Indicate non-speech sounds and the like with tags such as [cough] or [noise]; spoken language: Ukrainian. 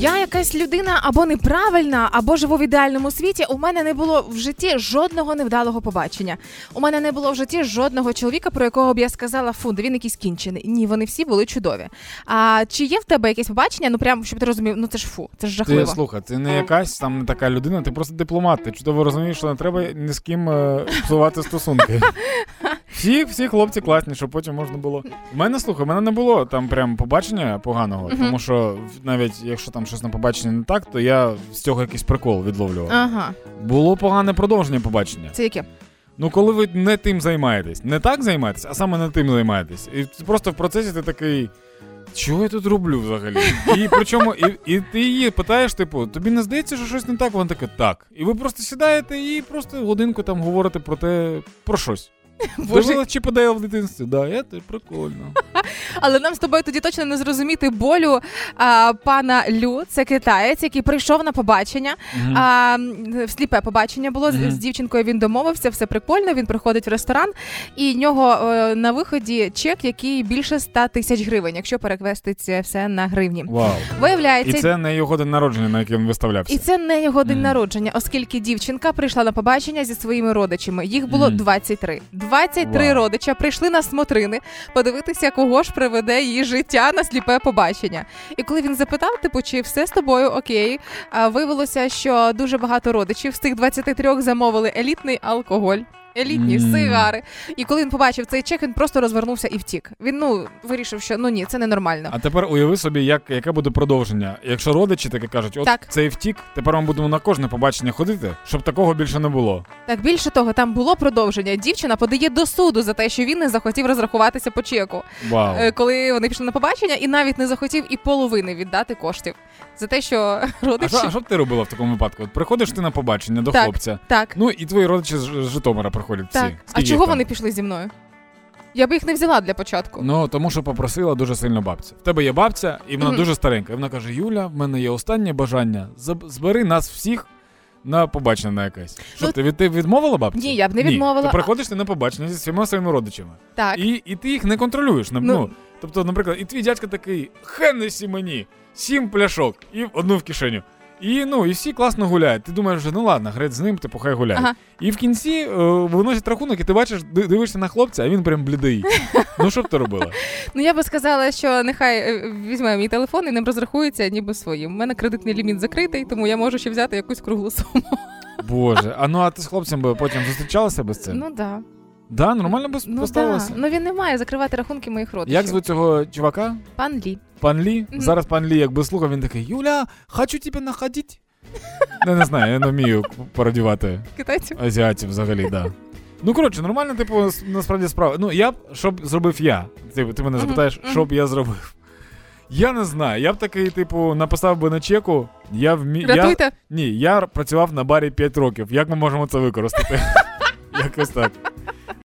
Я якась людина або неправильна, або живу в ідеальному світі. У мене не було в житті жодного невдалого побачення. У мене не було в житті жодного чоловіка, про якого б я сказала, фу, він якийсь кінчений. Ні, вони всі були чудові. А чи є в тебе якесь побачення? Ну прям щоб ти розумів, ну це ж фу, це ж Ти жахливо. слухай, ти не якась там не така людина, ти просто дипломат. Ти чудово розумієш, що не треба ні з ким е, псувати стосунки. [laughs] Всі, всі хлопці класні, щоб потім можна було. У мене слухай, у мене не було там прям побачення поганого, Мгм. тому що навіть якщо там щось на побаченні не так, то я з цього якийсь прикол відловлював. Ага, Було погане продовження побачення. це яке? Ну, коли ви не тим займаєтесь, не так займаєтесь, а саме не тим займаєтесь. І просто в процесі ти такий. Чого я тут роблю взагалі? [laughs] І причому, і, і ти її питаєш, типу, тобі не здається, що щось не так? Вона така, так. І ви просто сідаєте і просто годинку там говорите про те, про щось. [laughs] Боже. Подає в дитинстві? Да, я теж прикольно. [laughs] Але нам з тобою тоді точно не зрозуміти болю а, пана Лю. Це китаєць, який прийшов на побачення. Мгм. А, сліпе побачення було з- з дівчинкою. Він домовився, все прикольно. Він приходить в ресторан, і в нього е, на виході чек, який більше 100 тисяч гривень, якщо перевести це все на гривні. Вау. Виявляється, І це не його день народження, на який він виставлявся. і це не його день народження, оскільки дівчинка прийшла на побачення зі своїми родичами. Їх було Мгм. 23. 23 Вау. родича прийшли на смотрини подивитися, кого ж приведе її життя на сліпе побачення. І коли він запитав, типу, чи все з тобою окей, виявилося, що дуже багато родичів з тих 23 замовили елітний алкоголь. Елітні Мм. сигари. І коли він побачив цей чек, він просто розвернувся і втік. Він ну вирішив, що ну ні, це ненормально. А тепер уяви собі, як, яке буде продовження. Якщо родичі таке кажуть, от Так. цей втік, тепер ми будемо на кожне побачення ходити, щоб такого більше не було. Так більше того, там було продовження. Дівчина подає до суду за те, що він не захотів розрахуватися по чеку, Вау. Е, коли вони пішли на побачення, і навіть не захотів і половини віддати коштів за те, що родичі а що б ти робила в такому випадку? От приходиш ти на побачення до Так. хлопця, так, ну і твої родичі з з Житомира приходять так. всі. А Скільки чого їх там? вони пішли зі мною? Я би їх не взяла для початку. Ну тому що попросила дуже сильно бабця. В тебе є бабця, і вона Мгм. дуже старенька. І вона каже: Юля, в мене є останнє бажання. Заб- Збери нас всіх. На побачення на якесь. Що Ну, ти, від- ти відмовила бабці? Ні, я б не Ні. відмовила. Ти приходиш ти на побачення зі всіма своїми родичами. Так. І, і ти їх не контролюєш. Ну, Ну. ну, тобто, наприклад, і твій дядька такий Хеннесі мені, сім пляшок, і одну в кишеню. І ну, і всі класно гуляють. Ти думаєш, ну ладно, греть з ним, типу, хай гуляє. Ага. І в кінці е, виносять рахунок, і ти бачиш, дивишся на хлопця, а він прям блідий. ну що б ти робила? [laughs] Ну я би сказала, що нехай е, візьме мій телефон і ним розрахується ніби своїм. У мене кредитний ліміт закритий, тому я можу ще взяти якусь круглу суму. Боже, а ну а ти з хлопцем би потім зустрічалася без цим? Ну да. Да, нормально би Ну да. Ну він не має закривати рахунки моїх родичів. Як звуть цього чувака? Пан Лі. Пан Лі? Зараз пан Лі, якби слухав, він такий: Юля, хочу тебе находити. Не, [laughs] не знаю, я не вмію пародіювати Китайців. азіатів взагалі, да. Ну, коротше, нормально, типу, насправді справа. Ну, я б, що б зробив я? Ти, ти мене запитаєш, мгм. що б я зробив? Я не знаю. Я б такий, типу, написав би на чеку. Я вмі... я... Ні, я працював на барі 5 років. Як ми можемо це використати? [laughs] Якось так.